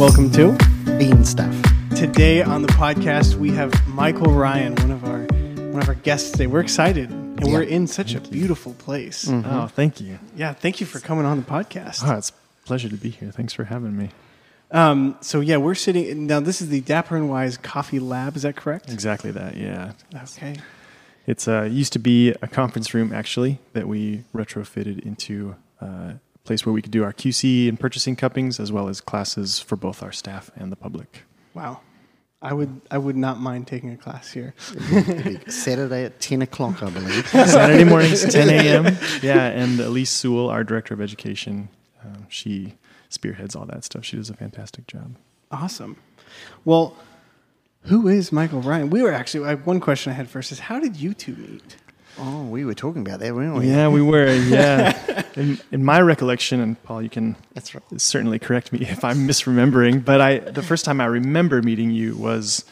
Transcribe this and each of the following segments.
Welcome to Bean stuff. today on the podcast. We have Michael Ryan, one of our one of our guests today. We're excited, and we're in such a beautiful place. Oh, thank you. Yeah, thank you for coming on the podcast. Oh, it's a pleasure to be here. Thanks for having me. Um, so yeah, we're sitting now. This is the Dapper and Wise Coffee Lab. Is that correct? Exactly that. Yeah. Okay. It's uh, used to be a conference room actually that we retrofitted into uh, a place where we could do our QC and purchasing cuppings as well as classes for both our staff and the public. Wow. I would I would not mind taking a class here. Saturday at 10 o'clock, I believe. Saturday mornings, 10 a.m. Yeah, and Elise Sewell, our director of education, um, she spearheads all that stuff. She does a fantastic job. Awesome. Well, who is Michael Ryan? We were actually I, one question I had first is how did you two meet? Oh, we were talking about that, weren't we? Yeah, we were. Yeah, in, in my recollection, and Paul, you can That's right. certainly correct me if I'm misremembering. But I, the first time I remember meeting you was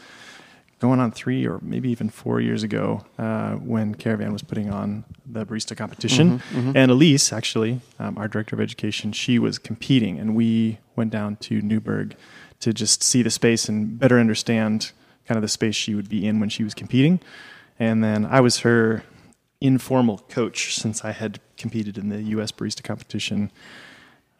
going on three or maybe even four years ago uh, when Caravan was putting on the barista competition, and Elise, actually, um, our director of education, she was competing, and we went down to Newberg to just see the space and better understand kind of the space she would be in when she was competing. And then I was her informal coach since I had competed in the U.S. barista competition,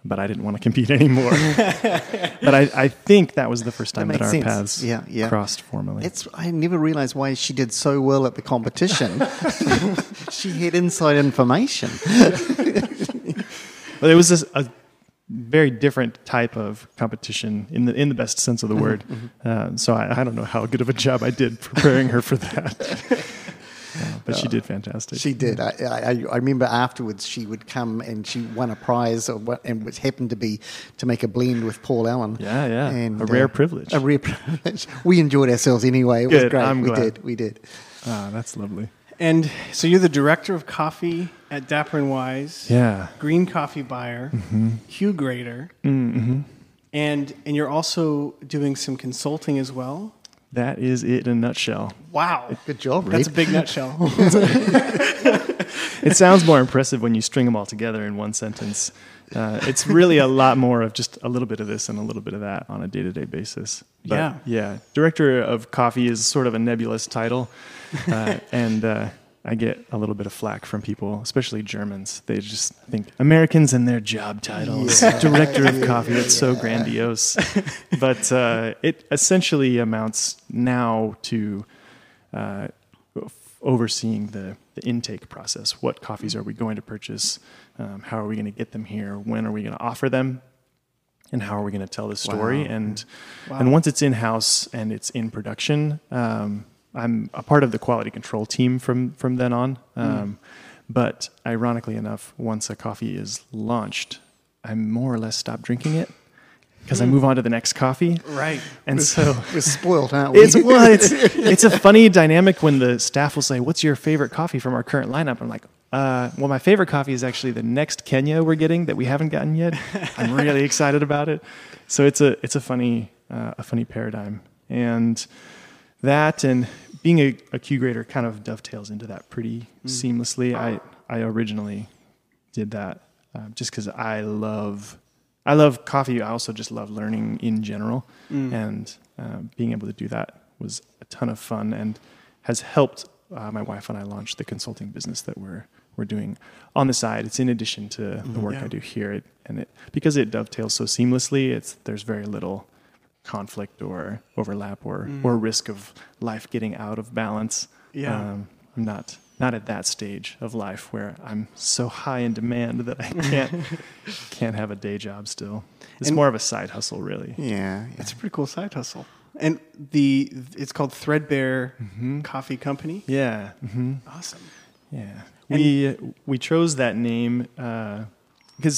but I didn't want to compete anymore. but I, I think that was the first time that, makes our sense. paths Yeah, yeah. crossed formally. It's, I never realized why she did so well at the competition. she had inside information. But it was this, a very different type of competition in the in the best sense of the word. Uh, so I, I don't know how good of a job I did preparing her for that. Uh, but she did fantastic. She did. I, I, I remember afterwards she would come and she won a prize, or what, and which happened to be to make a blend with Paul Allen. Yeah, yeah. And, A rare uh, privilege. A rare privilege. We enjoyed ourselves anyway. It was great. I'm we glad. did. We did. ah, that's lovely. And so you're the director of coffee at Dapper and Wise. Yeah. Green coffee buyer, Q Grader, Mm-hmm. and and you're also doing some consulting as well. That is it in a nutshell. Wow, Good job, Reed. that's a big nutshell. It sounds more impressive when you string them all together in one sentence. Uh, it's really a lot more of just a little bit of this and a little bit of that on a day to day basis. But, Yeah. Yeah. Director of coffee is sort of a nebulous title. Uh, and uh, I get a little bit of flack from people, especially Germans. They just think Americans and their job titles. Director of coffee, that's so grandiose. But uh, it essentially amounts now to uh, f- overseeing the, the intake process. What coffees are we going to purchase? Um, how are we going to get them here? When are we going to offer them? And how are we going to tell the story? Wow. And Wow. and once it's in house and it's in production, um, I'm a part of the quality control team from from then on. Um, But ironically enough, once a coffee is launched, I more or less stop drinking it because I move on to the next coffee. right. And so We're spoiled, aren't we? it's well, it's it's a funny dynamic when the staff will say, "What's your favorite coffee from our current lineup?" I'm like, uh, "Well, my favorite coffee is actually the next Kenya we're getting that we haven't gotten yet. I'm really excited about it." So it's a it's a funny uh, a funny paradigm, and that and being a, a Q grader kind of dovetails into that pretty seamlessly. I I originally did that uh, just because I love I love coffee. I also just love learning in general, and uh, being able to do that was a ton of fun and has helped uh, my wife and I launch the consulting business that we're we're doing on the side. It's in addition to the work Yeah. I do here, it, and it because it dovetails so seamlessly. It's there's very little conflict or overlap or or risk of life getting out of balance. Yeah. Um, I'm not not at that stage of life where I'm so high in demand that I can't can't have a day job still. It's And- more of a side hustle, really. yeah. It's a pretty cool side hustle. And the it's called Threadbare Coffee Company. Yeah. hmm Awesome. Yeah, we we chose that name because,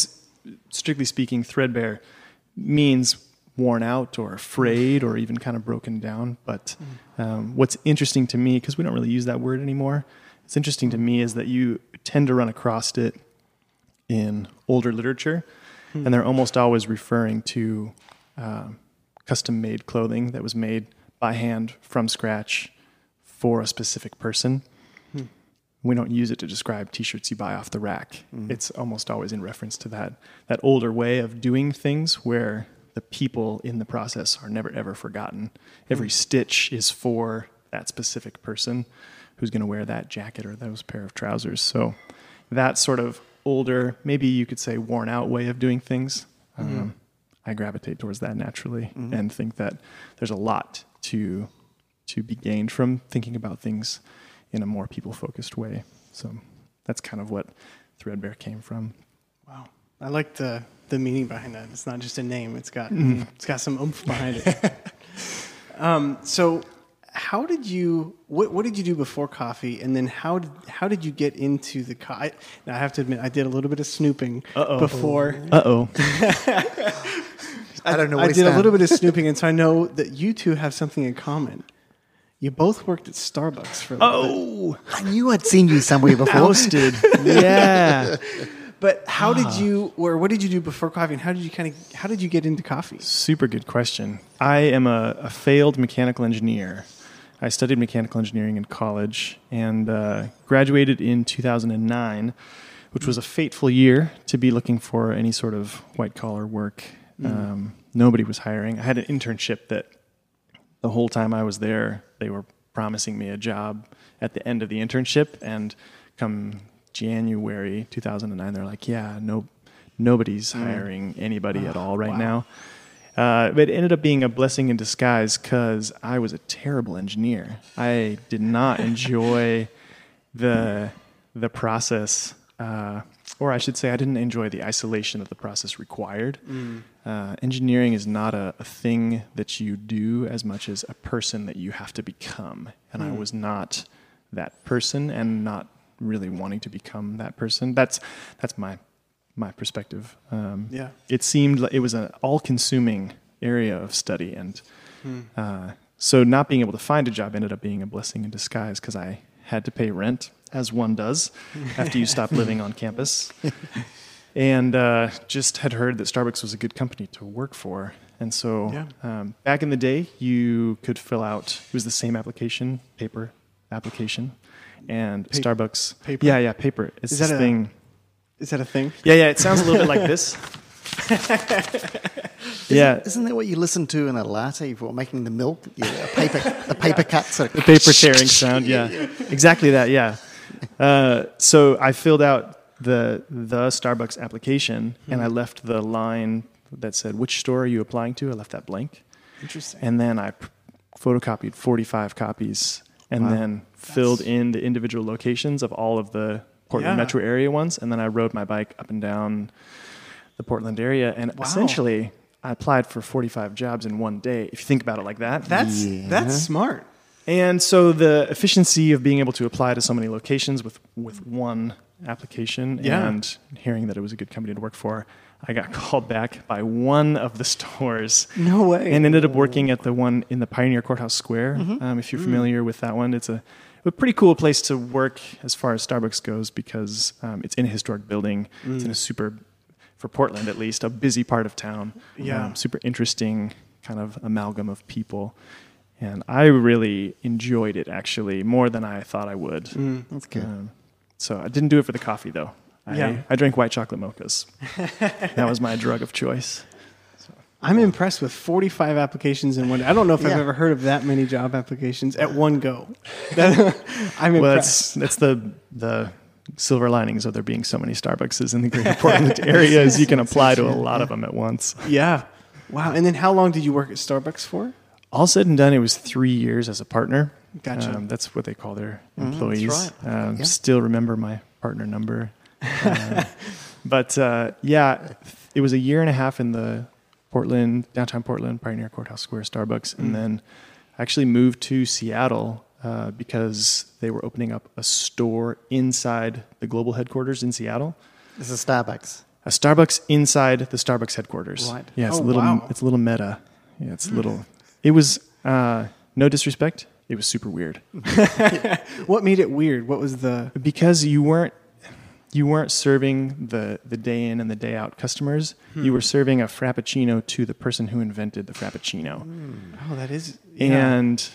strictly speaking, threadbare means worn out or afraid or even kind of broken down. But um, what's interesting to me, because we don't really use that word anymore, it's interesting to me is that you tend to run across it in older literature, and they're almost always referring to um, custom-made clothing that was made by hand from scratch for a specific person we don't use it to describe t-shirts you buy off the rack. It's almost always in reference to that that older way of doing things where the people in the process are never ever forgotten. Every hmm. stitch is for that specific person who's going to wear that jacket or those pair of trousers. So that sort of older, maybe you could say worn out way of doing things. Um, mm-hmm. I gravitate towards that naturally mm-hmm. and think that there's a lot to to be gained from thinking about things in a more people focused way. So that's kind of what Threadbare came from. I like the the meaning behind that. It's not just a name. It's got Mm-hmm. it's got some oomph behind it. um, so, how did you what what did you do before coffee, and then how did how did you get into the coffee? Now I have to admit, I did a little bit of snooping Uh-oh. before. Uh oh. I don't know. I did a little bit of snooping, and so I know that you two have something in common. You both worked at Starbucks for a little bit. Oh, I knew I'd seen you somewhere before. ousted. yeah. But how Ah. did you, or what did you do before coffee, and how did you kind of, how did you get into coffee? Super good question. I am a, a failed mechanical engineer. I studied mechanical engineering in college and uh, graduated in 2009, which was a fateful year to be looking for any sort of white collar work. Um, nobody was hiring. I had an internship that the whole time I was there, they were promising me a job at the end of the internship. And come January 2009, they're like, yeah, no, nobody's hiring anybody at all right now. Uh, but it ended up being a blessing in disguise because I was a terrible engineer. I did not enjoy the the process, uh, or I should say, I didn't enjoy the isolation that the process required. Uh, engineering is not a, a thing that you do as much as a person that you have to become, and I was not that person, and not really wanting to become that person. That's that's my my perspective. Um, Yeah. it seemed like it was an all-consuming area of study, and uh, so not being able to find a job ended up being a blessing in disguise because I had to pay rent, as one does after you stop living on campus, and uh, just had heard that Starbucks was a good company to work for. And so, Yeah. um, back in the day, you could fill out. It was the same application, paper application, and Pa- Starbucks. paper? Yeah, yeah, paper. It's Is this that a- thing. Is that a thing? Yeah, yeah. It sounds a little bit like this. yeah, Isn't that what you listen to in a latte for making the milk? Yeah, a paper, the paper cut sort the paper tearing sound. Yeah, exactly that. Yeah. Uh, so I filled out the the Starbucks application, and I left the line that said which store are you applying to. I left that blank, Interesting. and then I photocopied 45 copies, and Wow. then filled in the individual locations of all of the Portland Yeah. metro area ones, and then I rode my bike up and down the Portland area, and Wow. essentially. I applied for 45 jobs in one day. If you think about it like that, that's Yeah. that's smart. and so the efficiency of being able to apply to so many locations with, with one application Yeah. and hearing that it was a good company to work for, I got called back by one of the stores No way. and ended up working at the one in the Pioneer Courthouse Square. Um, if you're familiar with that one, it's a, a pretty cool place to work as far as Starbucks goes because um, it's in a historic building. It's in a super, for Portland at least, a busy part of town. Yeah. Um, super interesting kind of amalgam of people. And I really enjoyed it actually more than I thought I would. Mm. That's good. Um, so I didn't do it for the coffee though. I, Yeah. I drank white chocolate mochas. that was my drug of choice. I'm impressed with 45 applications in one. I don't know if I've ever heard of that many job applications at one go. That- I'm Well, impressed. that's that's the the silver linings of there being so many Starbucks in the greater Portland area is you can apply to a lot of them at once. yeah. Wow. And then how long did you work at Starbucks for? All said and done, it was three years as a partner. Gotcha. Um, that's what they call their Mhm, that's employees. right. Um, Yeah. Still remember my partner number. Uh, but uh, yeah, it was a year and a half in the Portland, downtown Portland, Pioneer Courthouse Square Starbucks, Mm. and then I actually moved to Seattle uh, because they were opening up a store inside the global headquarters in Seattle. This is Starbucks. A Starbucks inside the Starbucks headquarters. Right. Yeah, it's Oh, a little. wow. It's a little meta. Yeah, it's a little. It was uh, no disrespect. It was super weird What made it weird? What was the. because you weren't you weren't serving the the day in and the day out customers. Hmm. You were serving a frappuccino to the person who invented the frappuccino, hmm. Oh, that is. yeah. and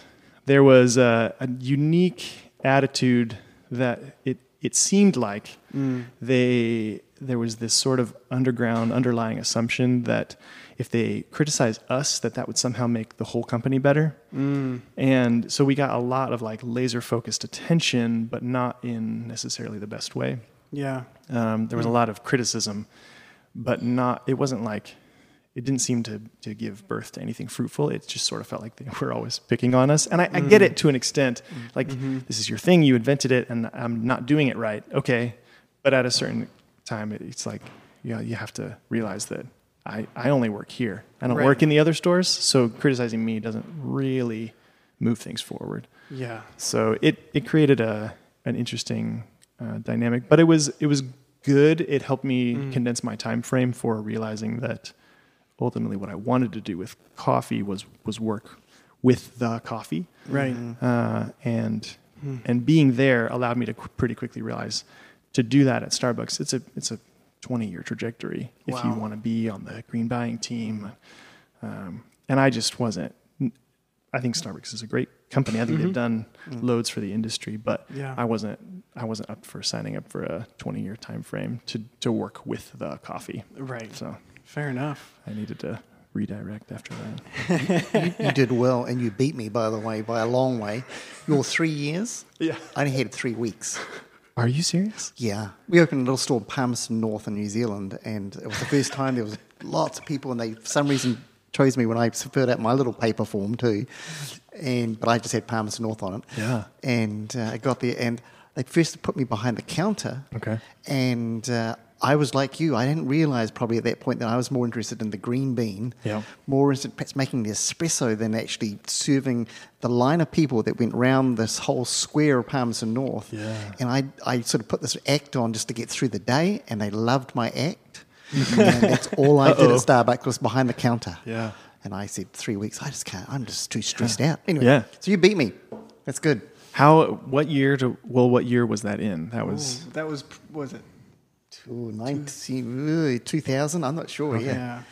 there was a, a unique attitude that it it seemed like hmm. they there was this sort of underground underlying assumption that if they criticize us that that would somehow make the whole company better hmm. and so we got a lot of like laser focused attention but not in necessarily the best way Yeah. um, there was a hmm. lot of criticism, but not. It wasn't like it didn't seem to to give birth to anything fruitful. It just sort of felt like they were always picking on us. And I, I get hmm. it to an extent. Hmm. Like mm-hmm. this is your thing, you invented it, and I'm not doing it right. Okay, but at a certain time, it, it's like you know, you have to realize that I I only work here. I don't Right. work in the other stores. So criticizing me doesn't really move things forward. Yeah. So it it created a an interesting uh, dynamic, but it was it was good. It helped me Mm. condense my time frame for realizing that ultimately what I wanted to do with coffee was was work with the coffee, Right. uh, and and being there allowed me to qu- pretty quickly realize to do that at Starbucks. It's a it's a 20 year trajectory if you want to be on the green buying team. Um, and I just wasn't. I think Starbucks is a great company. I think they've mm-hmm. done mm-hmm. loads for the industry, but Yeah. I wasn't. I wasn't up for signing up for a 20 year time frame to to work with the coffee. Right. So Fair enough. I needed to redirect after that. You did well, and you beat me, by the way, by a long way. Your three years, Yeah. I only had three weeks. Are you serious? Yeah, we opened a little store in Palmerston North in New Zealand, and it was the first time there was lots of people, and they for some reason chose me when I filled out my little paper form too, and but I just had Palmerston North on it. Yeah. and uh, I got there, and they first put me behind the counter. Okay. and. Uh, I was like you. I didn't realize probably at that point that I was more interested in the green bean, Yeah. more interested perhaps making the espresso than actually serving the line of people that went round this whole square of Palmerston North. Yeah. And I, I sort of put this act on just to get through the day, and they loved my act. And that's all I did at Starbucks was behind the counter. Yeah. And I said, three weeks, I just can't, I'm just too stressed out. Anyway, Yeah. so you beat me. That's good. How? What year? To well, what year was that in? That was. Ooh, that was was it? Ooh, 19, uh, 2000, I'm not sure. Yeah. Yeah.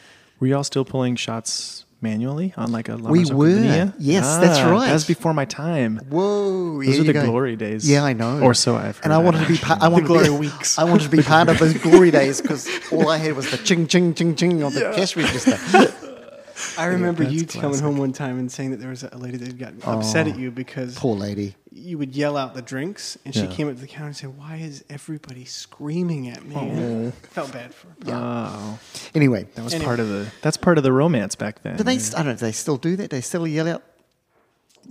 Were y'all still pulling shots manually on like a? La We were. Linea? Yes, that's Ah, right. That was before my time. Whoa, Those here are the go. glory days. Yeah, I know. Or so I've heard. And I wanted to be part. I wanted glory to be, weeks. I wanted to be part of those glory days because all I had was the ching ching ching ching on the cash register. I remember that's you coming home one time and saying that there was a lady that got upset at oh, you because Poor lady. you would yell out the drinks, and she came up to the counter and said, "Why is everybody screaming at me?" Oh, and I felt bad for her. Oh, Anyway, that was Anyway. part of the. That's part of the romance back then. do they? I don't know. Do they still do that? They still yell out.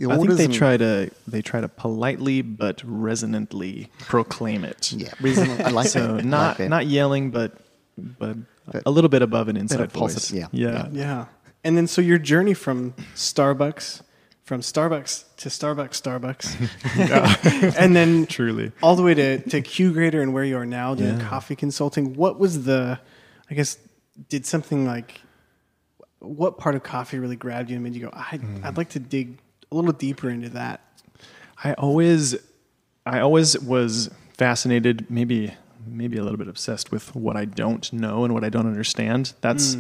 I think they try to they try to politely but resonantly proclaim it. Yeah, reasonable. I like So that. I like not that. not yelling, but but But- a little bit above an inside positive, voice. yeah. yeah. Yeah. And then so your journey from Starbucks, from Starbucks to Starbucks, Starbucks, and then Truly. all the way to, to Q Grader and where you are now doing Yeah. coffee consulting. What was the, I guess, did something like, what part of coffee really grabbed you and made you go, I'd, Hmm. I'd like to dig a little deeper into that? I always, I always was fascinated, maybe, maybe a little bit obsessed with what I don't know and what I don't understand. That's,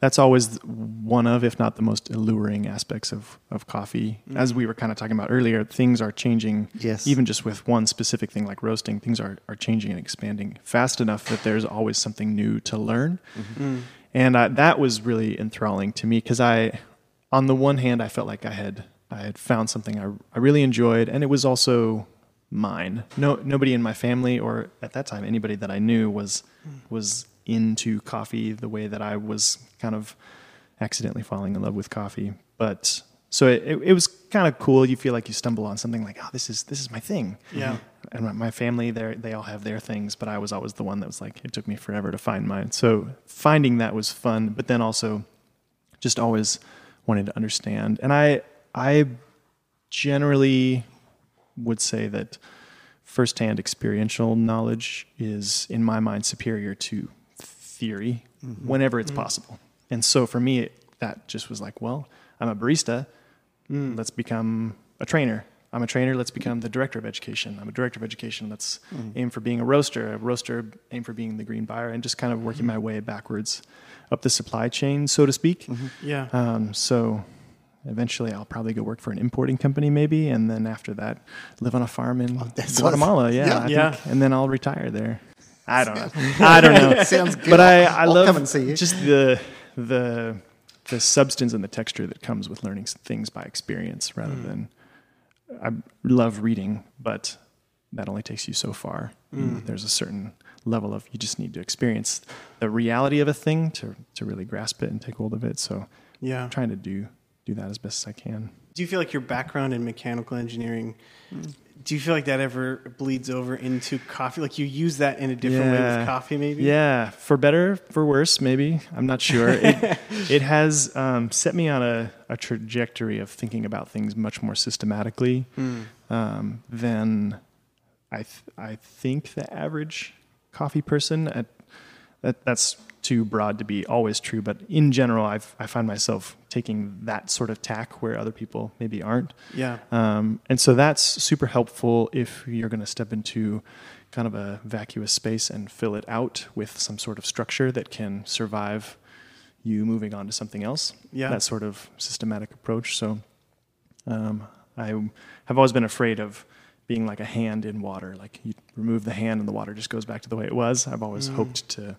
that's always one of, if not the most alluring aspects of, of coffee. Mm. As we were kind of talking about earlier, things are changing. Yes. Even just with one specific thing like roasting, things are, are changing and expanding fast enough that there's always something new to learn. Mm-hmm. Mm. And I, that was really enthralling to me because I, on the one hand, I felt like I had I had found something I, I really enjoyed, and it was also mine. No, nobody in my family or at that time anybody that I knew was mm. was into coffee the way that I was kind of accidentally falling in love with coffee. But so it, it, it was kind of cool. You feel like you stumble on something like, oh, this is this is my thing. Yeah. And my- my family, they they all have their things, but I was always the one that was like, it took me forever to find mine. So finding that was fun, but then also just always wanted to understand. And I I generally would say that firsthand experiential knowledge is, in my mind, superior to theory mm-hmm. whenever it's mm-hmm. possible. And so for me, it, that just was like, well, I'm a barista. Mm. Let's become a trainer. I'm a trainer. Let's mm-hmm. become the director of education. I'm a director of education. Let's aim for being a roaster. A roaster, aim for being the green buyer, and just kind of working my way backwards up the supply chain, so to speak. Yeah. Um, so, eventually I'll probably go work for an importing company maybe, and then after that, live on a farm in oh, that sounds- Guatemala. Yeah, yeah. I Yeah. think, and then I'll retire there. I don't know. I don't know. Sounds good. But I, I I'll love come and see you. just the the the substance and the texture that comes with learning things by experience rather Mm. than. I love reading, but that only takes you so far. Mm. There's a certain level of you just need to experience the reality of a thing to to really grasp it and take hold of it. So Yeah. I'm trying to do do that as best as I can. Do you feel like your background in mechanical engineering? Do you feel like that ever bleeds over into coffee? Like you use that in a different way with coffee, maybe? Yeah, for better, for worse, maybe. I'm not sure. It, it has um, set me on a, a trajectory of thinking about things much more systematically um, than I, th- I think the average coffee person. At, that, that's too broad to be always true, but in general, I've, I find myself taking that sort of tack where other people maybe aren't. Yeah. Um, and so that's super helpful if you're going to step into kind of a vacuous space and fill it out with some sort of structure that can survive you moving on to something else. Yeah. That sort of systematic approach. So um, I have always been afraid of being like a hand in water. Like you remove the hand and the water just goes back to the way it was. I've always mm. hoped to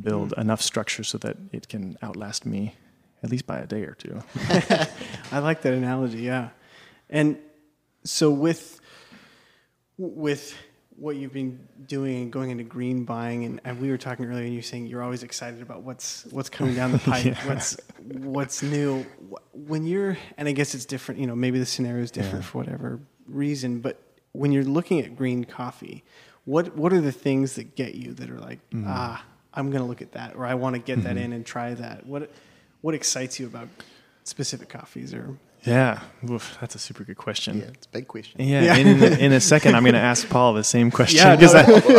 build mm. enough structure so that it can outlast me at least by a day or two. I like that analogy. Yeah, and so with with what you've been doing and going into green buying, and, and we were talking earlier, and you're saying you're always excited about what's what's coming down the pipe, what's what's new. When you're, and I guess it's different. You know, maybe the scenario is different for whatever reason, but when you're looking at green coffee, what what are the things that get you that are like, mm-hmm. ah, I'm going to look at that, or I want to get that mm-hmm. in and try that. What what excites you about specific coffees or Yeah, Oof, that's a super good question. Yeah, it's a big question. Yeah, Yeah. and in, a, in a second, I'm going to ask Paul the same question Yeah, no, because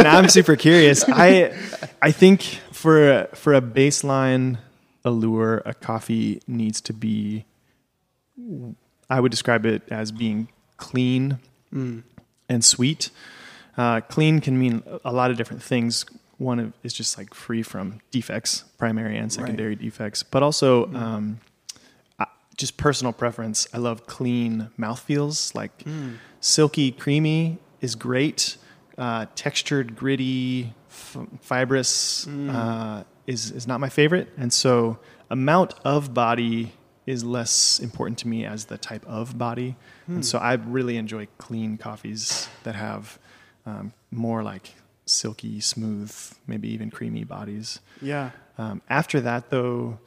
I'm super curious. I I think for a, for a baseline allure, a coffee needs to be. I would describe it as being clean mm. And sweet. Uh, clean can mean a lot of different things. One is just like free from defects, primary and secondary defects, but also um, just personal preference. I love clean mouthfeels, like silky, creamy is great. Uh, textured, gritty, f- fibrous uh, is is not my favorite, and so amount of body is less important to me as the type of body. And so I really enjoy clean coffees that have um, more like silky, smooth, maybe even creamy bodies. yeah Um, after that, though,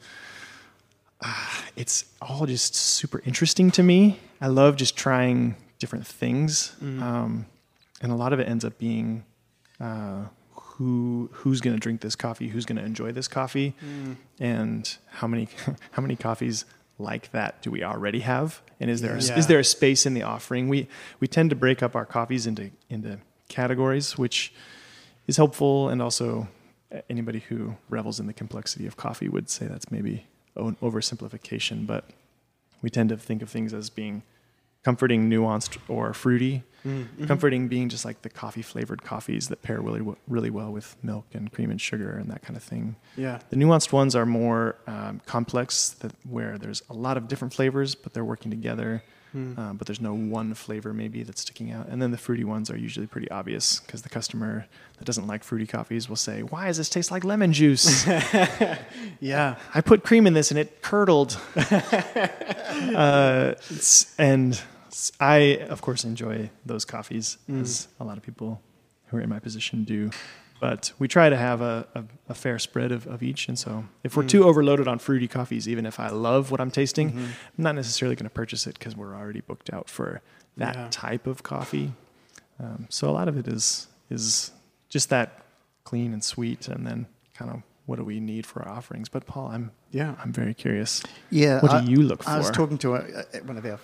ah, it's all just super interesting to me. I love just trying different things, um, and a lot of it ends up being uh, who who's going to drink this coffee, who's going to enjoy this coffee, and how many how many coffees like that do we already have, and is there a, Yeah. is there a space in the offering? We we tend to break up our coffees into into categories, which is helpful, and also anybody who revels in the complexity of coffee would say that's maybe an oversimplification, but we tend to think of things as being comforting, nuanced, or fruity. Comforting being just like the coffee flavored coffees that pair really, really well with milk and cream and sugar and that kind of thing. yeah The nuanced ones are more um, complex, that where there's a lot of different flavors, but they're working together. Um, but there's no one flavor maybe that's sticking out. And then the fruity ones are usually pretty obvious because the customer that doesn't like fruity coffees will say, "Why does this taste like lemon juice? yeah I put cream in this and it curdled." uh, and I, of course, enjoy those coffees as a lot of people who are in my position do. But we try to have a, a, a fair spread of, of each. And so if we're too overloaded on fruity coffees, even if I love what I'm tasting, I'm not necessarily going to purchase it because we're already booked out for that Yeah. type of coffee. Um, so a lot of it is is just that clean and sweet, and then kind of what do we need for our offerings. But Paul, I'm Yeah. I'm very curious. Yeah. What do you look for? I was talking to a, a- one of our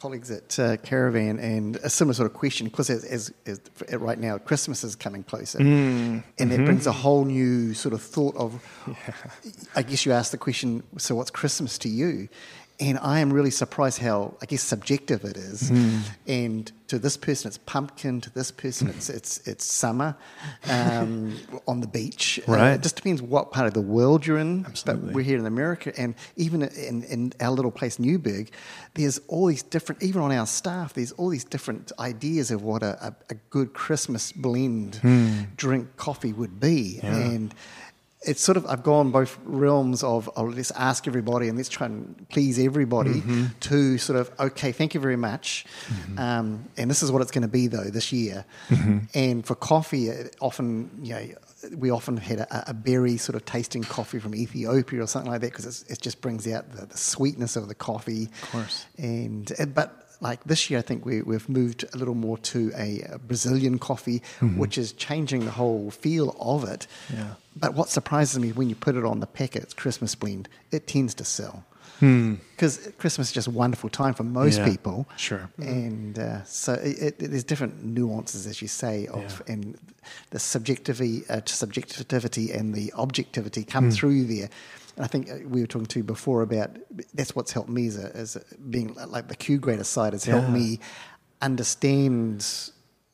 colleagues at uh, Caravan and a similar sort of question because as, as, as right now Christmas is coming closer. Mm, and mm-hmm. it brings a whole new sort of thought of I guess you asked the question so what's Christmas to you and I am really surprised how, I guess, subjective it is. Hmm. And to this person, it's pumpkin. To this person, it's it's it's summer um, on the beach. Uh, Right. it just depends what part of the world you're in. Absolutely. But we're here in America, and even in, in our little place, Newberg, there's all these different. Even on our staff, there's all these different ideas of what a, a, a good Christmas blend drink coffee would be. Yeah. and it's sort of I've gone both realms of oh, let's ask everybody and let's try and please everybody Mm-hmm. to sort of okay thank you very much um, and this is what it's going to be though this year Mm-hmm. and for coffee it often you know we often had a, a berry sort of tasting coffee from Ethiopia or something like that because it just brings out the, the sweetness of the coffee of course. and uh, but like this year, I think we, we've moved a little more to a, a Brazilian coffee, which is changing the whole feel of it. Yeah. But what surprises me when you put it on the packet, it's Christmas blend, it tends to sell. Because Christmas is just a wonderful time for most Yeah, people. sure. And uh, so it, it, there's different nuances, as you say, of Yeah. and the subjectivity, uh, subjectivity and the objectivity come through there. And I think uh, we were talking to you before about that's what's helped me as, a, as a, being uh, like the Q grader side has helped Yeah. me understand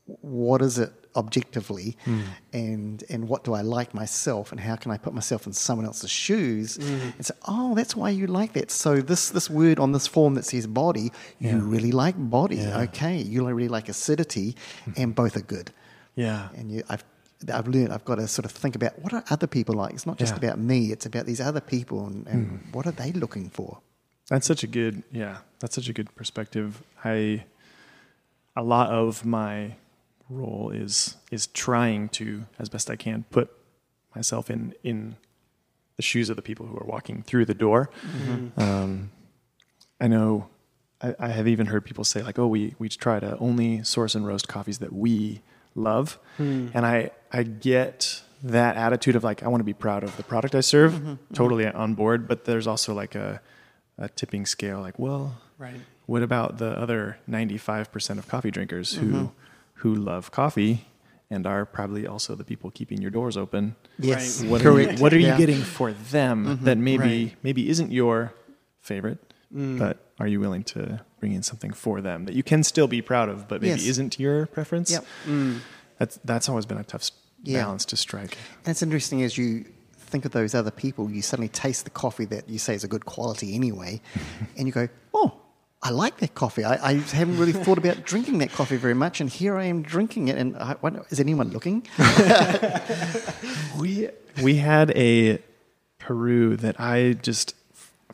what is it objectively hmm. and and what do I like myself and how can I put myself in someone else's shoes? Hmm. And say oh that's why you like that. So this this word on this form that says body you really like body. Yeah. okay. You really like acidity hmm. and both are good. Yeah. and you I've I've learned I've got to sort of think about what are other people like it's not just Yeah. about me it's about these other people and, and what are they looking for That's such a good, yeah, that's such a good perspective. I, a lot of my role is is trying to, as best I can, put myself in in the shoes of the people who are walking through the door. Um, I know, I, I have even heard people say like, "Oh, we we try to only source and roast coffees that we love," hmm. and I I get that attitude of like I want to be proud of the product I serve, mm-hmm, mm-hmm. totally on board. But there's also like a a tipping scale, like, well, Right. what about the other 95% of coffee drinkers who mm-hmm. who love coffee and are probably also the people keeping your doors open? yes Right. What are you, what are you Yeah. getting for them that maybe Right. maybe isn't your favorite, Mm. but are you willing to bring in something for them that you can still be proud of, but maybe Yes. isn't your preference? Yep. Mm. That's that's always been a tough Yeah. balance to strike. And it's interesting as you think of those other people, you suddenly taste the coffee that you say is a good quality anyway, and you go, oh, I like that coffee. I, I haven't really thought about drinking that coffee very much, and here I am drinking it. And I wonder, is anyone looking? We we had a Peru that I just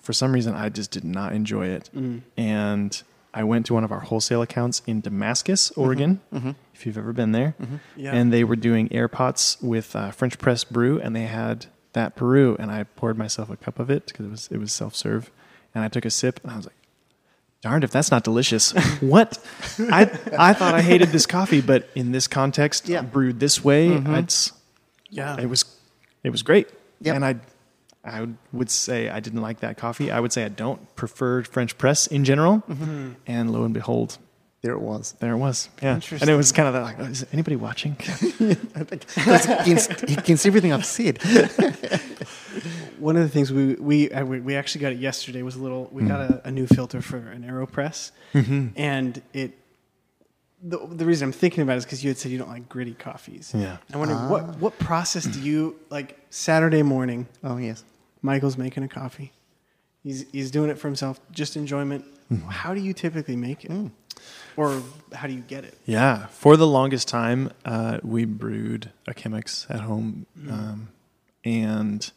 for some reason I just did not enjoy it, mm-hmm. and I went to one of our wholesale accounts in Damascus, mm-hmm. Oregon. Mm-hmm. If you've ever been there, Yeah. and they were doing air pots with uh, French press brew, and they had that Peru, and I poured myself a cup of it because it was it was self serve, and I took a sip, and I was like. Darned if that's not delicious. what? I I thought I hated this coffee, but in this context, Yeah. brewed this way, it's Yeah. it was it was great. Yep. And I I would say I didn't like that coffee. I would say I don't prefer French press in general. Mm-hmm. And lo and behold, there it was. there it was. Yeah. And it was kind of that like, oh, is anybody watching? Goes against, against everything I've said. One of the things we we uh, we we actually got it yesterday was a little. We got mm. a, a new filter for an Aeropress, mm-hmm. and it. The, the reason I'm thinking about it is because you had said you don't like gritty coffees. Yeah. I wonder what ah. what process do you like Saturday morning? Oh, yes. Michael's making a coffee. He's he's doing it for himself, just enjoyment. Hmm. How do you typically make it, hmm. or how do you get it? Yeah. For the longest time, uh, we brewed a Chemex at home. Hmm. Um, and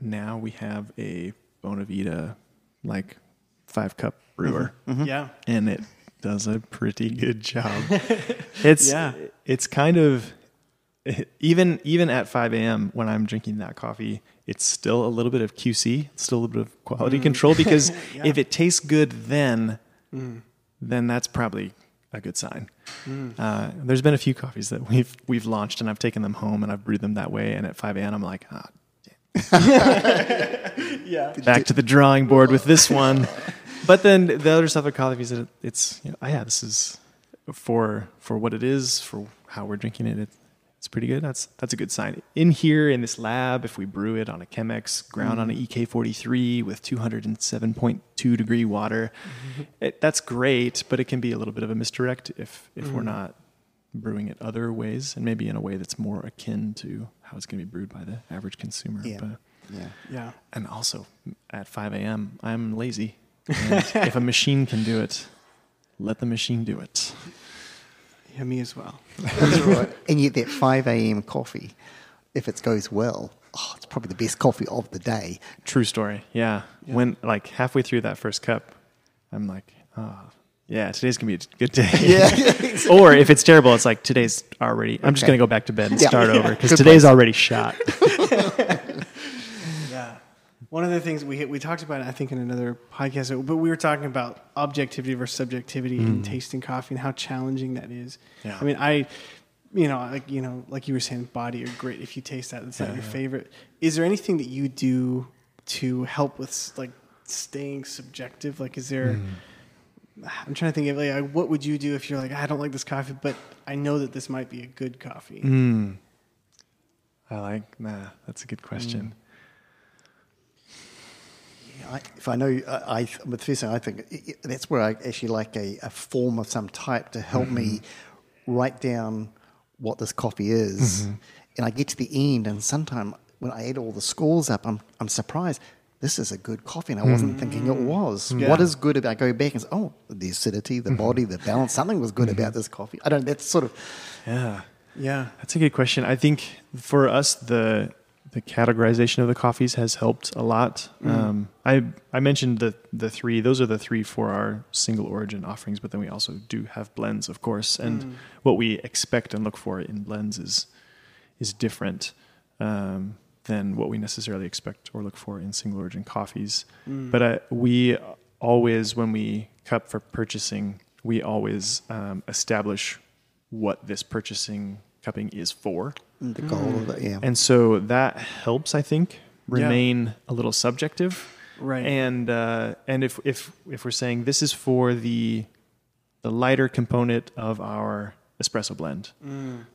now we have a Bonavita, like five cup brewer. Mm-hmm. Mm-hmm. Yeah, and it does a pretty good job. it's Yeah. it's kind of even even at 5 a.m. when I'm drinking that coffee, it's still a little bit of QC, still a little bit of quality control because Yeah. if it tastes good then, then that's probably a good sign. Uh, there's been a few coffees that we've we've launched and I've taken them home and I've brewed them that way, and at 5 a.m. I'm like, ah, yeah. back to the drawing board with this one. But then the other stuff at coffees, it, it's you know, oh yeah, this is for for what it is, for how we're drinking it. It, it's pretty good. That's that's a good sign. In here in this lab, if we brew it on a Chemex ground on an mm-hmm. EK43 with 207.2 degree water, mm-hmm. it, that's great. But it can be a little bit of a misdirect if if we're mm. not brewing it other ways, and maybe in a way that's more akin to how it's going to be brewed by the average consumer. Yeah. But, Yeah. Yeah. and also at 5 a.m., I'm lazy. And if a machine can do it, let the machine do it. Yeah, me as well. and yet that 5 a.m. coffee, if it goes well, oh, it's probably the best coffee of the day. True story. Yeah. Yeah. When like halfway through that first cup, I'm like, oh, yeah, today's gonna be a good day. Yeah. or if it's terrible, it's like today's already. I'm just Okay. gonna go back to bed and Yeah. start Yeah. over because today's place. already shot. One of the things we we talked about, I think, in another podcast, but we were talking about objectivity versus subjectivity mm. in tasting coffee and how challenging that is. Yeah. I mean, I, you know, like you know, like you were saying, body or grit. If you taste that, it's not Yeah, your yeah. favorite. Is there anything that you do to help with like staying subjective? Like, is there? Mm. I'm trying to think of like, what would you do if you're like, I don't like this coffee, but I know that this might be a good coffee. Mm. I like. Nah, that's a good question. Mm. I, if I know, I, I but the first thing I think i- i- that's where I actually like a, a form of some type to help me mm-hmm. write down what this coffee is, mm-hmm. and I get to the end, and sometimes when I add all the scores up, I'm I'm surprised. This is a good coffee, and I wasn't mm-hmm. thinking it was. Yeah. What is good about? I go back and say, oh, the acidity, the body, the balance. Something was good about this coffee. I don't. That's sort of Yeah. Yeah. That's a good question. I think for us, the the categorization of the coffees has helped a lot. Um, I I mentioned the the three; those are the three for our single origin offerings. But then we also do have blends, of course, and what we expect and look for in blends is is different um, than what we necessarily expect or look for in single origin coffees. But uh, we always, when we cup for purchasing, we always um, establish what this purchasing cupping is for. The goal of it. Yeah. And so that helps, I think, remain a little subjective. Right. And uh, and if if if we're saying this is for the the lighter component of our espresso blend,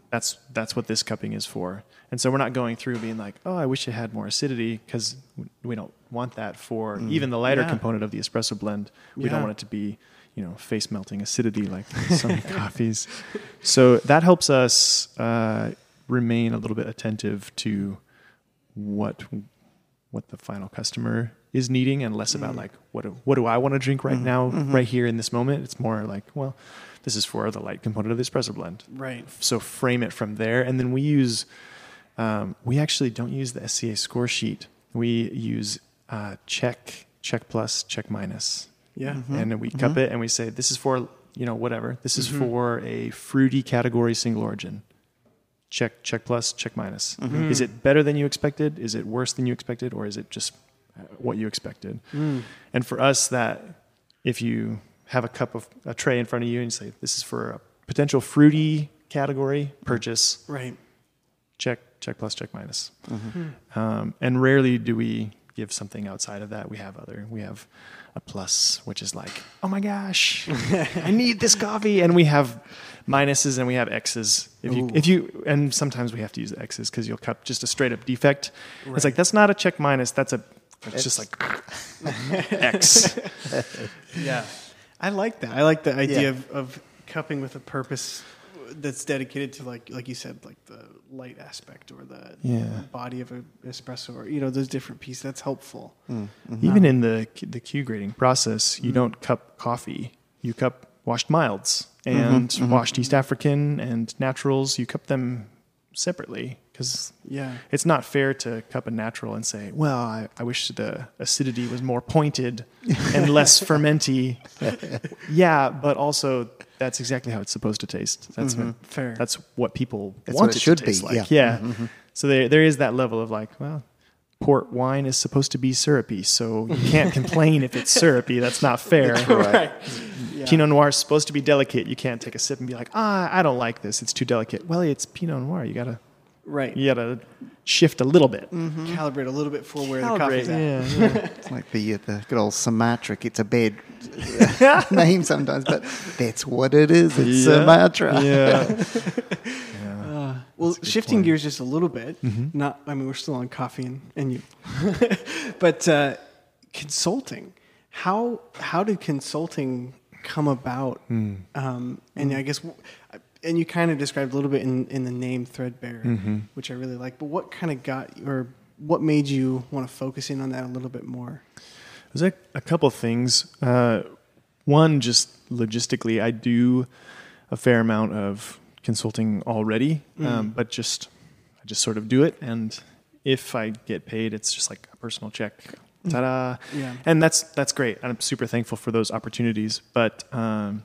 that's that's what this cupping is for. And so we're not going through being like, oh, I wish it had more acidity because we don't want that for even the lighter Yeah. component of the espresso blend. We Yeah. don't want it to be you know face melting acidity like some coffees. So that helps us uh, remain a little bit attentive to what what the final customer is needing and less about mm. like what do, what do I want to drink right mm. now mm-hmm. right here in this moment? It's more like well this is for the light component of the espresso blend. Right. so frame it from there. And then we use um, we actually don't use the SCA score sheet. We use uh, check check plus check minus. Yeah. Mm-hmm. and then we cup mm-hmm. it and we say this is for you know whatever. This is for a fruity category single origin check check plus check minus. Is it better than you expected? Is it worse than you expected? Or is it just uh, what you expected? And for us that if you have a cup of a tray in front of you and you say this is for a potential fruity category purchase. Right. check check plus check minus. Um, and rarely do we give something outside of that we have other we have a plus which is like oh my gosh i need this coffee. And we have minuses and we have x's. If you if you and sometimes we have to use the x's because you'll cup just a straight up defect. It's like that's not a check minus that's a it's just like x. Yeah. I like that. I like the idea Yeah. of, of cupping with a purpose that's dedicated to like like you said, like the light aspect or the Yeah. body of an espresso or you know, those different pieces. That's helpful. Mm, um, mm-hmm. even in the the Q grading process, you mm-hmm. don't cup coffee. You cup washed milds mm-hmm, and washed East African and naturals. You cup them separately because Yeah. it's not fair to cup a natural and say, "Well, I, I wish the acidity was more pointed and less fermenty." yeah, but also that's exactly how it's supposed to taste. That's what, Fair. That's what people That's want what it it should to taste be, like. yeah. Yeah. So there there is that level of like, well, port wine is supposed to be syrupy, so you can't complain if it's syrupy. That's not fair. right. Yeah. Pinot Noir is supposed to be delicate. You can't take a sip and be like, ah, I don't like this. It's too delicate. Well, it's Pinot Noir. You gotta Right. you gotta shift a little bit. Calibrate a little bit for where the Calibrate, coffee's at. yeah, yeah. It's like the, uh, the good old Sumatra. It's a bad name sometimes, but that's what it is. It's Yeah. Sumatra. yeah. Well, That's a shifting point. gears just a little bit. Not, I mean, we're still on coffee and, and you, but uh, consulting. How how did consulting come about? Hmm. Um, and I guess, w- and you kind of described a little bit in, in the name Threadbare, Mm-hmm. which I really like. But what kind of got or what made you want to focus in on that a little bit more? There's a, a couple things. Uh, one, just logistically, I do a fair amount of consulting already, um, but just I just sort of do it, and if I get paid, it's just like a personal check. Ta-da! Yeah. And that's that's great. I'm super thankful for those opportunities, but um,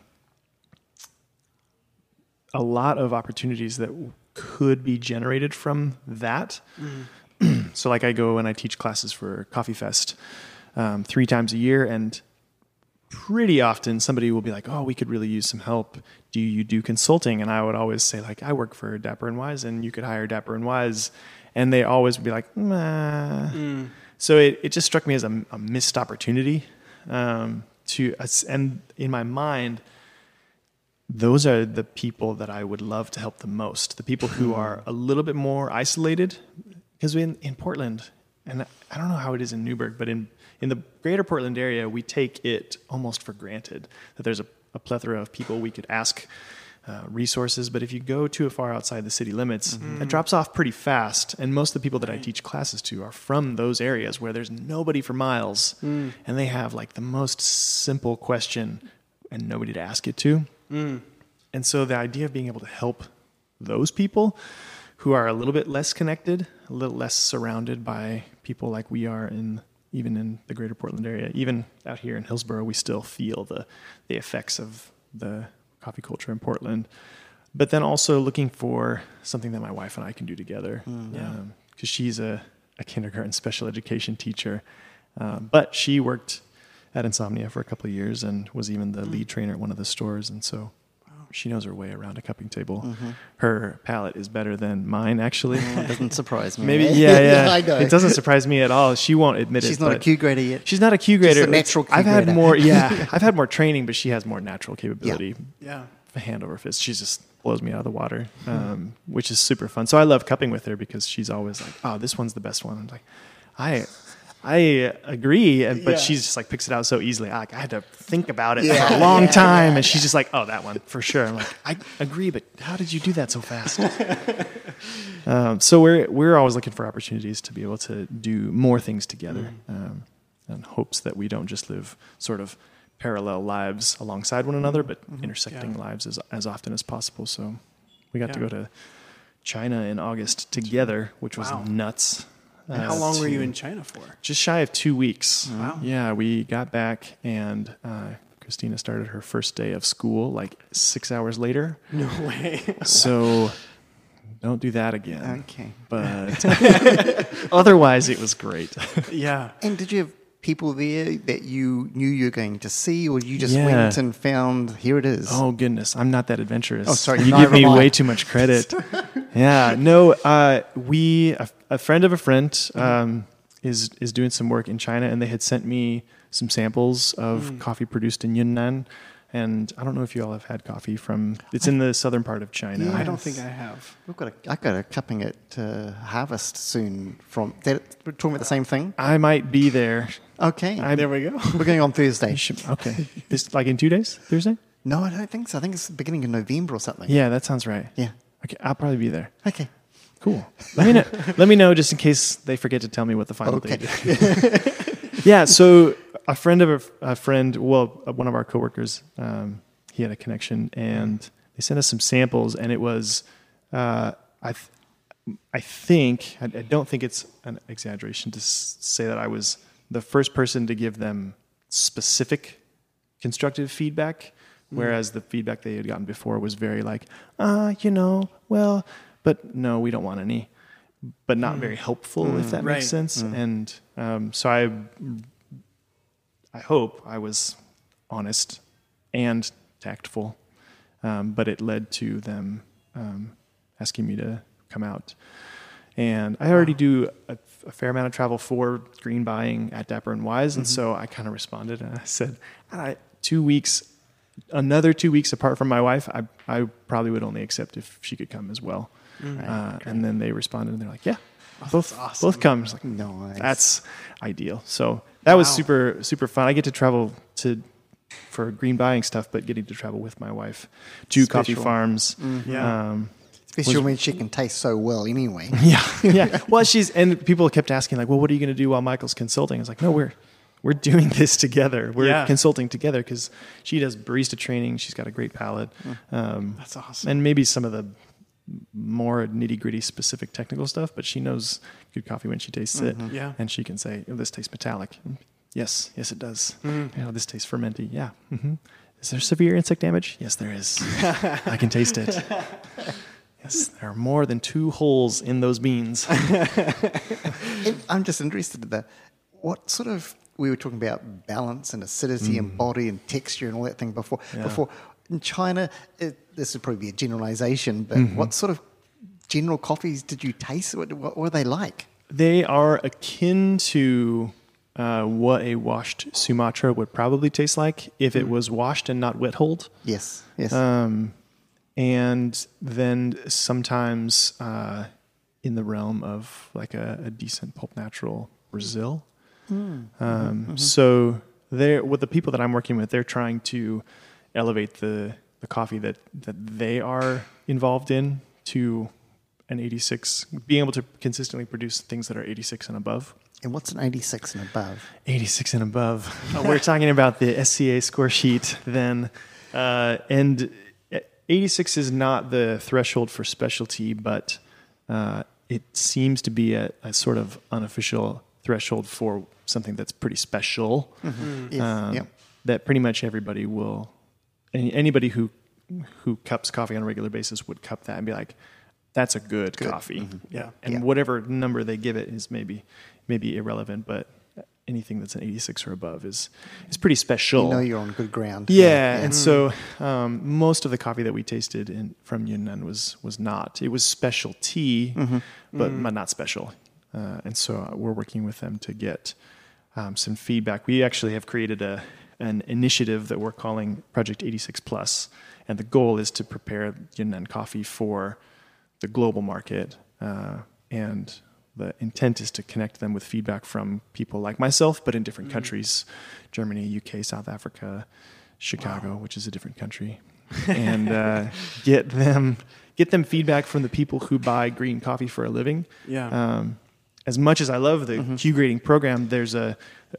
a lot of opportunities that could be generated from that. so, like, I go and I teach classes for Coffee Fest um, three times a year, and pretty often somebody will be like, "Oh, we could really use some help. Do you do consulting?" And I would always say, like, "I work for Dapper and Wise, and you could hire Dapper and Wise," and they always would be like, "Nah." So it, it just struck me as a, a missed opportunity um, to, and in my mind, those are the people that I would love to help the most. The people who hmm. are a little bit more isolated, because in in Portland, and I don't know how it is in Newberg, but in in the greater Portland area, we take it almost for granted that there's a, a plethora of people we could ask uh, resources. But if you go too far outside the city limits, mm-hmm. it drops off pretty fast. And most of the people that I teach classes to are from those areas where there's nobody for miles, hmm. and they have like the most simple question and nobody to ask it to. Mm. And so the idea of being able to help those people who are a little bit less connected, a little less surrounded by people like we are in even in the greater Portland area, even out here in Hillsboro, we still feel the the effects of the coffee culture in Portland. But then also looking for something that my wife and I can do together, mm, because um, she's a, a kindergarten special education teacher, um, but she worked at Insomnia for a couple of years and was even the lead trainer at one of the stores, and so she knows her way around a cupping table. Her palate is better than mine, actually. That doesn't surprise me. Maybe, eh? yeah, yeah. I know. It doesn't surprise me at all. She won't admit it. She's not a Q grader yet. She's not a Q grader. She's a natural Q I've had more. Yeah, I've had more training, but she has more natural capability. Yeah. Hand over fist. She just blows me out of the water, um, which is super fun. So I love cupping with her because she's always like, "Oh, this one's the best one." I'm like, I. I agree, and- but Yeah. she's just like picks it out so easily. I, like, I had to think about it Yeah, for a long yeah, time, and she's just like, "Oh, that one for sure." I'm like, "I agree, but how did you do that so fast?" um, so we're we're always looking for opportunities to be able to do more things together, um, and hopes that we don't just live sort of parallel lives alongside one another, but intersecting Yeah. lives as as often as possible. So we got to go to China in August together, which was Wow. nuts. And Uh, how long were you in China for? just shy of two weeks. Wow. Yeah, we got back and uh, Christina started her first day of school like six hours later. No way. So don't do that again. Okay. But otherwise, it was great. yeah. And did you have people there that you knew you were going to see, or you just Yeah. went and found here it is? Oh goodness, I'm not that adventurous. Oh, sorry, you give me I. way too much credit. yeah, no, uh, we a, a friend of a friend um, is is doing some work in China, and they had sent me some samples of coffee produced in Yunnan. And I don't know if you all have had coffee from. It's in the southern part of China. Yeah. I don't think I have. We've got a, I've got a cupping at uh, Harvest soon. From that, we're talking about the same thing. I might be there. Okay, I- There we go. we're going on Thursday. Should- okay, this like in two days, Thursday. No, I don't think so. I think it's the beginning of November or something. Yeah, that sounds right. Yeah. Okay, I'll probably be there. Okay. Cool. Let me know. let me know just in case they forget to tell me what the final Okay. date. is. yeah. So a friend of a, a friend, well, uh, one of our coworkers, um, he had a connection, and they sent us some samples, and it was, uh, I, th- I think, I, I don't think it's an exaggeration to s- say that I was the first person to give them specific constructive feedback, whereas the feedback they had gotten before was very like, uh, you know, well, but no, we don't want any, but not very helpful, if that Right. makes sense. And um, so I, I hope I was honest and tactful, um, but it led to them um, asking me to come out. And I already do a, a fair amount of travel for green buying at Dapper and Wise, and so I kind of responded and I said, I, two weeks, another two weeks apart from my wife, I, I probably would only accept if she could come as well. uh, and then they responded and they're like, yeah, both awesome. both come. It's like, Nice. that's ideal. So that was super super fun. I get to travel to for green buying stuff, but getting to travel with my wife to coffee Special. farms. Yeah. Um, Especially when she can taste so well anyway. yeah, yeah. Well, she's and people kept asking like, "Well, what are you going to do while Michael's consulting?" It's like, no, we're we're doing this together. We're Yeah. consulting together because she does barista training. She's got a great palate. Um, That's awesome. and maybe some of the more nitty gritty specific technical stuff, but she knows good coffee when she tastes it. Yeah. and she can say, oh, "This tastes metallic." Yes, yes, it does. Mm-hmm. You know, this tastes fermenty. Yeah. hmm Is there severe insect damage? Yes, there is. I can taste it. Yes, there are more than two holes in those beans. I'm just interested in that. What sort of we were talking about balance and acidity and body and texture and all that thing before. Yeah. Before in China, it, this would probably be a generalization, but what sort of general coffees did you taste? What, what were they like? They are akin to uh, what a washed Sumatra would probably taste like if it was washed and not wet hulled. Yes, yes. Um, and then sometimes uh, in the realm of like a, a decent pulp natural Brazil. Um, So they're with the people that I'm working with, they're trying to elevate the the coffee that that they are involved in to an 86, being able to consistently produce things that are 86 and above. and what's an 86 and above? 86 and above. Uh, we're talking about the SCA score sheet then. Uh, and 86 is not the threshold for specialty, but uh, it seems to be a, a sort of unofficial threshold for something that's pretty special. Yes, Um, yep. That pretty much everybody will, any, anybody who who cups coffee on a regular basis would cup that and be like, "That's a good, coffee." Yeah. and Yeah. whatever number they give it is maybe maybe irrelevant, but anything that's an 86 or above is is pretty special. You know you're on good ground. yeah, and so um, most of the coffee that we tasted in, from Yunnan was was not. It was specialty, but but not special. Uh, and so we're working with them to get um, some feedback. We actually have created a an initiative that we're calling Project 86 Plus, and the goal is to prepare Yunnan coffee for the global market. Uh, and the intent is to connect them with feedback from people like myself, but in different countries Germany, UK, South Africa, Chicago, which is a different country. and uh, get them get them feedback from the people who buy green coffee for a living. Yeah. Um, as much as I love the mm-hmm. Q grading program, there's a,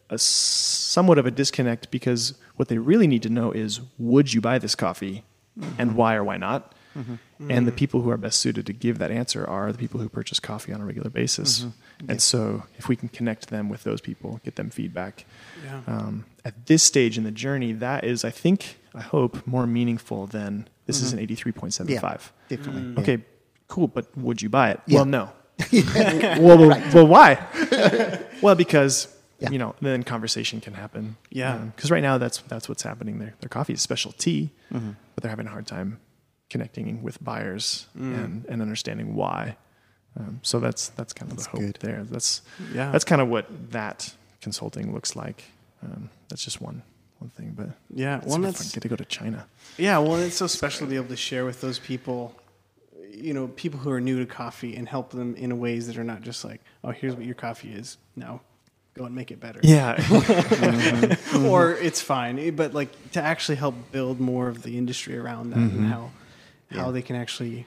a somewhat of a disconnect because what they really need to know is would you buy this coffee and mm-hmm. why or why not? Mm-hmm. And the people who are best suited to give that answer are the people who purchase coffee on a regular basis. And so if we can connect them with those people, get them feedback. Yeah. Um, at this stage in the journey, that is, I think, I hope, more meaningful than this is an 83.75. Yeah, definitely. Okay, cool, but would you buy it? Well, no. well, well, well, why? well, because Yeah. you know, then conversation can happen. Yeah. Because right now, that's that's what's happening. Their their coffee is specialty, Mm-hmm. but they're having a hard time connecting with buyers and, and understanding why. Um, so that's that's kind of the hope good. there. That's Yeah. that's kind of what that consulting looks like. Um, that's just one one thing, but Yeah, one that's- fun. get to go to China. Yeah, well, it's so special to be able to share with those people, you know, people who are new to coffee and help them in ways that are not just like, oh, here's what your coffee is. No, go and make it better. Yeah, mm-hmm. Mm-hmm. Or it's fine, eh, but like to actually help build more of the industry around that and mm-hmm. how how Yeah. they can actually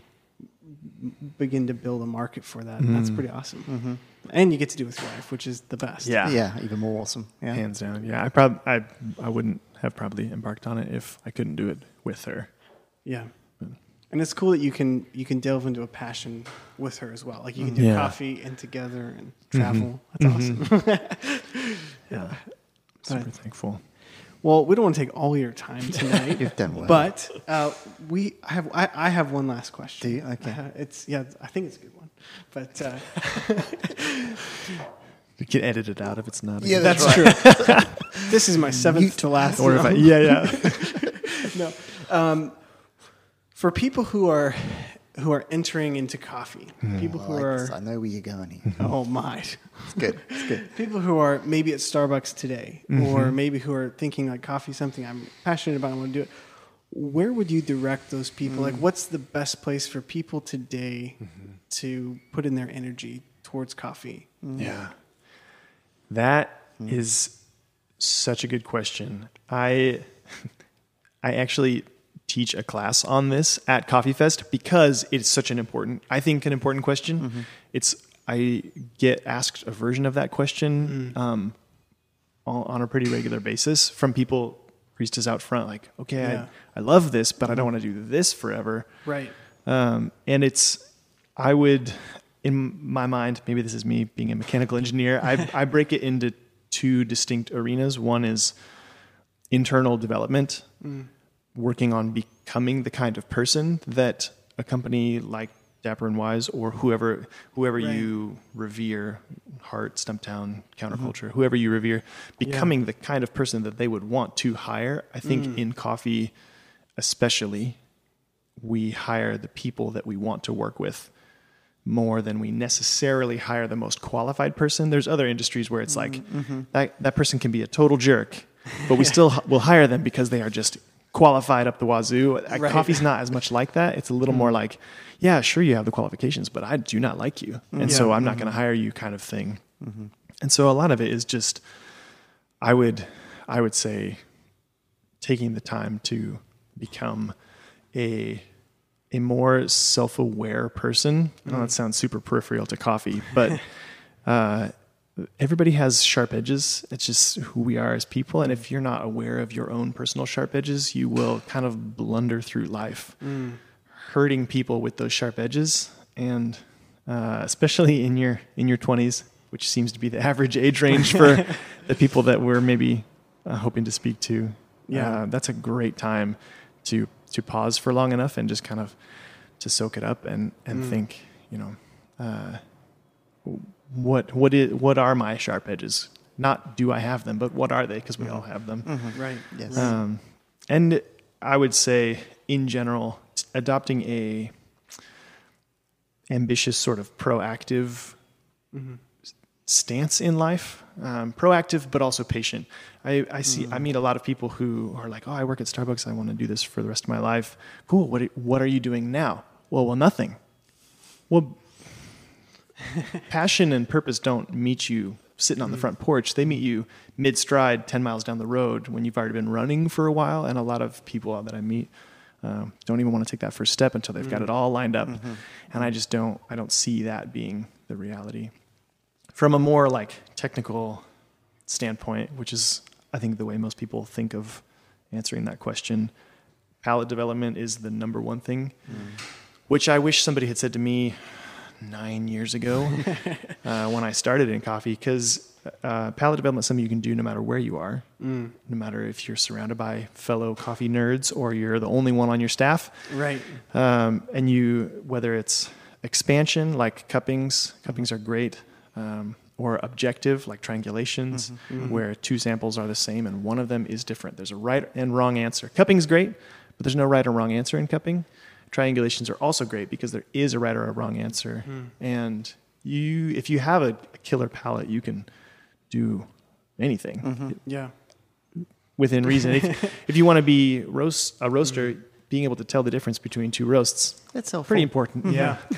begin to build a market for that. That's pretty awesome. And you get to do it with your wife, which is the best. yeah, Yeah, even more awesome. Yeah. hands down. Yeah, I prob I I wouldn't have probably embarked on it if I couldn't do it with her. Yeah. And it's cool that you can you can delve into a passion with her as well. Like you can do Yeah. coffee and together and travel. That's awesome. Yeah, super thankful. Well, we don't want to take all your time tonight. You've done well. But uh, we I have I, I have one last question. Do you? Okay. Uh, it's yeah, I think it's a good one. But uh, You can edit it out if it's not. Yeah, good- that's true. this is my seventh to last. Or if I, yeah, yeah. no. Um, for people who are who are entering into coffee, people I who like are this. I know where you're going here. oh my, It's good. It's good. people who are maybe at Starbucks today, or maybe who are thinking like coffee is something I'm passionate about, I want to do it. where would you direct those people? Mm. Like, what's the best place for people today Mm-hmm. to put in their energy towards coffee? Yeah. that is Hmm. such a good question. I I actually teach a class on this at Coffee Fest because it's such an important I think an important question. Mm-hmm. It's I get asked a version of that question um, on, on a pretty regular basis from people baristas out front like, okay, Yeah. I, I love this, but I don't want to do this forever. Right. Um, and it's, I would, in my mind, maybe this is me being a mechanical engineer, I, I break it into two distinct arenas. One is internal development, working on becoming the kind of person that a company like Dapper and Wise or whoever whoever Right. you revere, Heart, Stumptown, Counterculture, mm-hmm. whoever you revere, becoming the kind of person that they would want to hire. I think mm. in coffee, especially, we hire the people that we want to work with more than we necessarily hire the most qualified person. There's other industries where it's like mm-hmm. that that person can be a total jerk, but we still will hire them because they are just qualified up the wazoo. Uh, Right. Coffee's not as much like that. It's a little more mm. like, yeah, sure you have the qualifications, but I do not like you, mm. and so I'm not mm-hmm. going to hire you, kind of thing. Mm-hmm. And so a lot of it is just, I would, I would say, taking the time to become a a more self-aware person. I know that mm. sounds super peripheral to coffee, but uh, everybody has sharp edges. It's just who we are as people, and if you're not aware of your own personal sharp edges, you will kind of blunder through life, hurting people with those sharp edges, and uh, especially in your in your 20s, which seems to be the average age range for the people that we're maybe uh, hoping to speak to. Yeah. Uh, that's a great time to to pause for long enough and just kind of to soak it up and and think, you know, uh, what what is what are my sharp edges? Not do I have them, but what are they? Because we all have them. Right. Yes. Um, and I would say, in general, adopting a ambitious sort of proactive s- stance in life, um, proactive but also patient. I, I see. I meet a lot of people who are like, "Oh, I work at Starbucks. I want to do this for the rest of my life." Cool. What What are you doing now? Well, well, nothing. Well, passion and purpose don't meet you sitting on the front porch. They meet you mid stride, 10 miles down the road when you've already been running for a while. And a lot of people that I meet um, don't even want to take that first step until they've got it mm. all lined up. Mm-hmm. And I just don't, I don't see that being the reality. From a more like technical standpoint, which is, I think, the way most people think of answering that question, palate development is the number one thing, mm. which I wish somebody had said to me nine years ago uh, when I started in coffee, because uh, palate development is something you can do no matter where you are, no matter if you're surrounded by fellow coffee nerds or you're the only one on your staff. Right. Um, and you, whether it's expansion like cuppings, cuppings are great, um, or objective like triangulations, where two samples are the same and one of them is different. There's a right and wrong answer. Cupping's great, but there's no right or wrong answer in cupping. Triangulations are also great because there is a right or a wrong answer, hmm. and you, if you have a, a killer palate, you can do anything mm-hmm. Yeah. within reason. if, if you want to be roast a roaster, mm-hmm. being able to tell the difference between two roasts, That's helpful. pretty important. Mm-hmm. Yeah.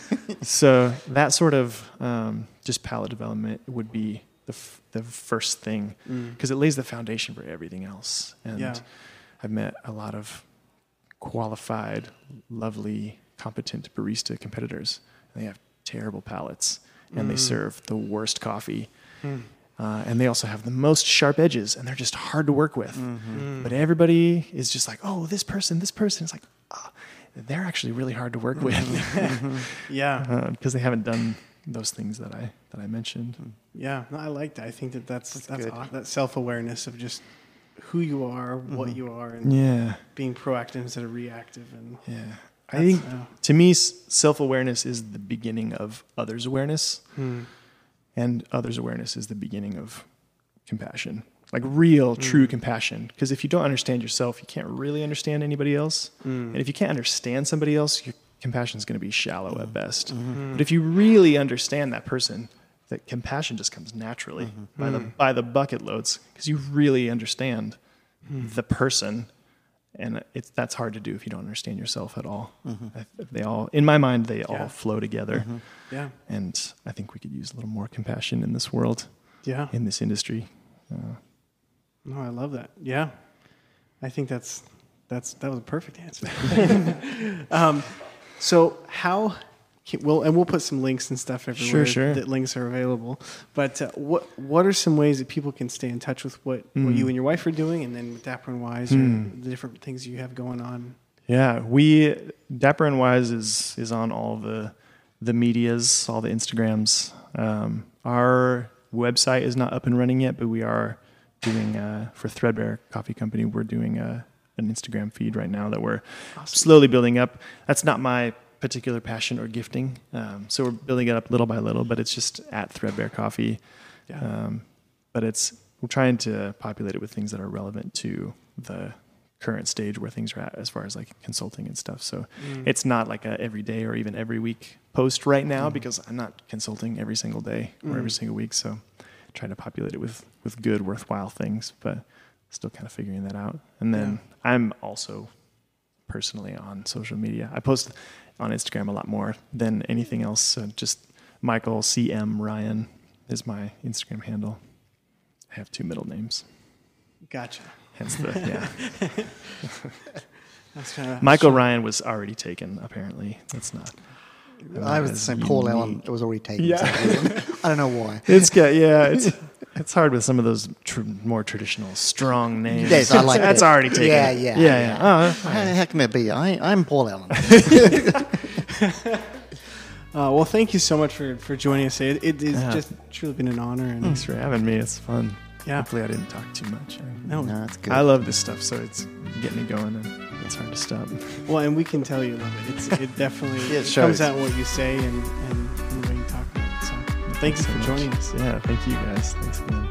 So that sort of um, just palate development would be the f- the first thing mm. because it lays the foundation for everything else. And Yeah. I've met a lot of qualified, lovely, competent barista competitors. And they have terrible palates, and they mm. serve the worst coffee. Hmm. Uh, and they also have the most sharp edges, and they're just hard to work with. Mm-hmm. Hmm. But everybody is just like, oh, this person, this person. It's like, ah, they're actually really hard to work with mm-hmm. Yeah. Uh, because they haven't done those things that I that I mentioned. Hmm. Yeah. No, I like that. I think that that's that's, good. aw- that self awareness of just who you are, what mm-hmm. you are, and Yeah, being proactive instead of reactive. And yeah. I think to me, self awareness is the beginning of others' awareness, Hmm. and others' awareness is the beginning of compassion, like real, hmm. true compassion. Because if you don't understand yourself, you can't really understand anybody else, hmm. and if you can't understand somebody else, your compassion is going to be shallow at hmm. best. But if you really understand that person, that compassion just comes naturally mm-hmm. by the mm. by the bucket loads because you really understand mm-hmm. the person and it's that's hard to do if you don't understand yourself at all. Mm-hmm. I- They all, in my mind, they Yeah. all flow together, Yeah. and I think we could use a little more compassion in this world, Yeah. in this industry. Uh, no, I love that. Yeah. I think that's that's that was a perfect answer. um, so how well, and we'll put some links and stuff everywhere sure. that links are available. But uh, what what are some ways that people can stay in touch with what, what you and your wife are doing, and then with Dapper and Wise, or the different things you have going on? Yeah, we Dapper and Wise is is on all the the medias, all the Instagrams. Um, our website is not up and running yet, but we are doing uh, for Threadbare Coffee Company. We're doing a, an Instagram feed right now that we're slowly building up. That's not my particular passion or gifting, um, so we're building it up little by little. But it's just at Threadbare Coffee. Yeah. Um, but it's we're trying to populate it with things that are relevant to the current stage where things are at as far as like consulting and stuff. So it's not like a every day or even every week post right now because I'm not consulting every single day or every single week. So trying to populate it with with good, worthwhile things, but still kind of figuring that out. And then I'm also personally on social media. I post on Instagram a lot more than anything else. So just Michael CM Ryan is my Instagram handle. I have two middle names. Gotcha. Hence the yeah. That's kind of Michael Ryan was already taken. Apparently, that's not. I was the same. Paul Allen. It was already taken. Yeah. I don't know why. It's got yeah. It's it's hard with some of those tr- more traditional strong names. Yes, I like that's that. already taken. Yeah, yeah, yeah, yeah. Oh, How the heck can it be? I, I'm Paul Allen. Uh, well, thank you so much for, for joining us. It, it has Yeah. just truly been an honor, and thanks for having me. It's fun. Yeah. Hopefully, I didn't talk too much. I, no, no, that's good. I love this stuff, so it's getting me going, and it's hard to stop. well, and we can tell you love it. It's it definitely Yeah, it it shows. comes out in what you say and, and, and the way So, thanks so for much. joining us. Yeah, thank you guys. Thanks again.